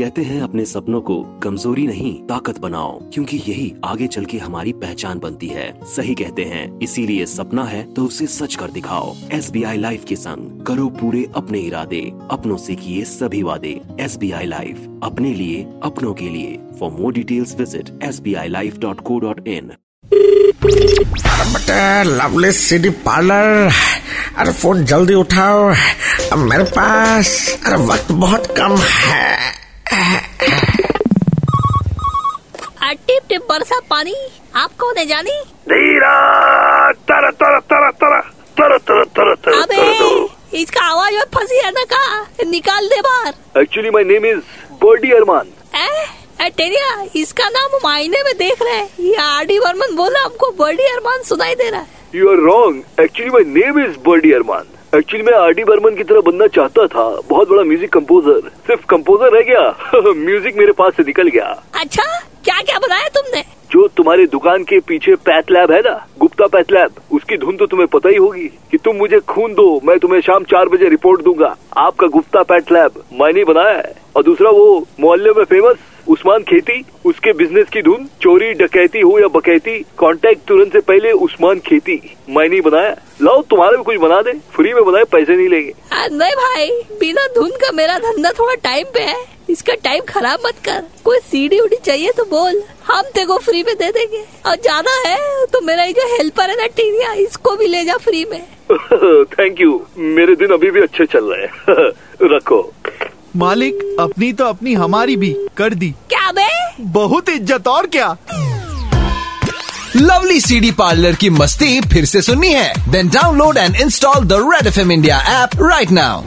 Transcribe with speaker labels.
Speaker 1: कहते हैं अपने सपनों को कमज़ोरी नहीं, ताकत बनाओ, क्योंकि यही आगे चल के हमारी पहचान बनती है। सही कहते हैं, इसीलिए सपना है तो उसे सच कर दिखाओ। एस बी आई लाइफ के संग करो पूरे अपने इरादे, अपनों से किए सभी वादे। एस बी आई लाइफ, अपने लिए, अपनों के लिए। For more details visit S B I life dot co dot in
Speaker 2: lovely city parlour अरे फ़ोन जल्दी उठाओ। अब मेरे पास, अरे वक्त बहुत कम है।
Speaker 3: टिप टिप बरसा पानी। आप कौन है जानी?
Speaker 4: धीरा तर तर तर तर तर तर तर तर
Speaker 3: अबे इसका आवाज़ में फंसी है ना का निकाल दे बाहर।
Speaker 4: Actually my name is birdie अरमान
Speaker 3: टेरिया इसका नाम मायने में देख रहे हैं। ये आर डी वर्मन बोला हमको बर्डी अरमान सुनाई दे रहा है।
Speaker 4: You are wrong actually my name is Birdie Armaan actually मैं आर डी बर्मन की तरह बनना चाहता था। बहुत बड़ा म्यूज़िक कंपोजर सिर्फ़ कंपोजर रह गया। म्यूज़िक मेरे पास से निकल गया।
Speaker 3: अच्छा क्या क्या बनाया तुमने?
Speaker 4: जो तुम्हारी दुकान के पीछे पैथ लैब है ना गुप्ता पैथ लैब उसकी धुन तो तुम्हें पता ही होगी कि तुम मुझे खून दो मैं तुम्हें शाम चार बजे रिपोर्ट दूँगा। आपका गुप्ता पैथ लैब मैंने बनाया है। और दूसरा वो मोहल्ले में फ़ेमस उस्मान खेती उसके बिज़नेस की धुन चोरी डकैती हो या बकैती कांटेक्ट तुरंत से पहले उस्मान खेती। मैंने बनाया। लाओ तुम्हारा भी कुछ बना दे। फ्री में बनाए पैसे नहीं लेंगे।
Speaker 3: आ, नहीं भाई। बिना धुन का मेरा धंधा थोड़ा टाइम पे है। इसका टाइम खराब मत कर। कोई सीडी उडी चाहिए तो बोल। हम तेरे को फ्री में दे देंगे। और ज़्यादा है तो मेरा ये जो हेल्पर है ना टीनिया इसको भी ले जा फ्री में।
Speaker 4: थैंक यू मेरे दिन अभी भी अच्छे चल रहे हैं। रखो।
Speaker 5: मालिक अपनी तो अपनी हमारी भी कर दी।
Speaker 3: क्या बे?
Speaker 5: बहुत इज़्ज़त और क्या?
Speaker 6: लवली सी डी पार्लर की मस्ती फिर से सुननी है। Then download and install the red F M India app right now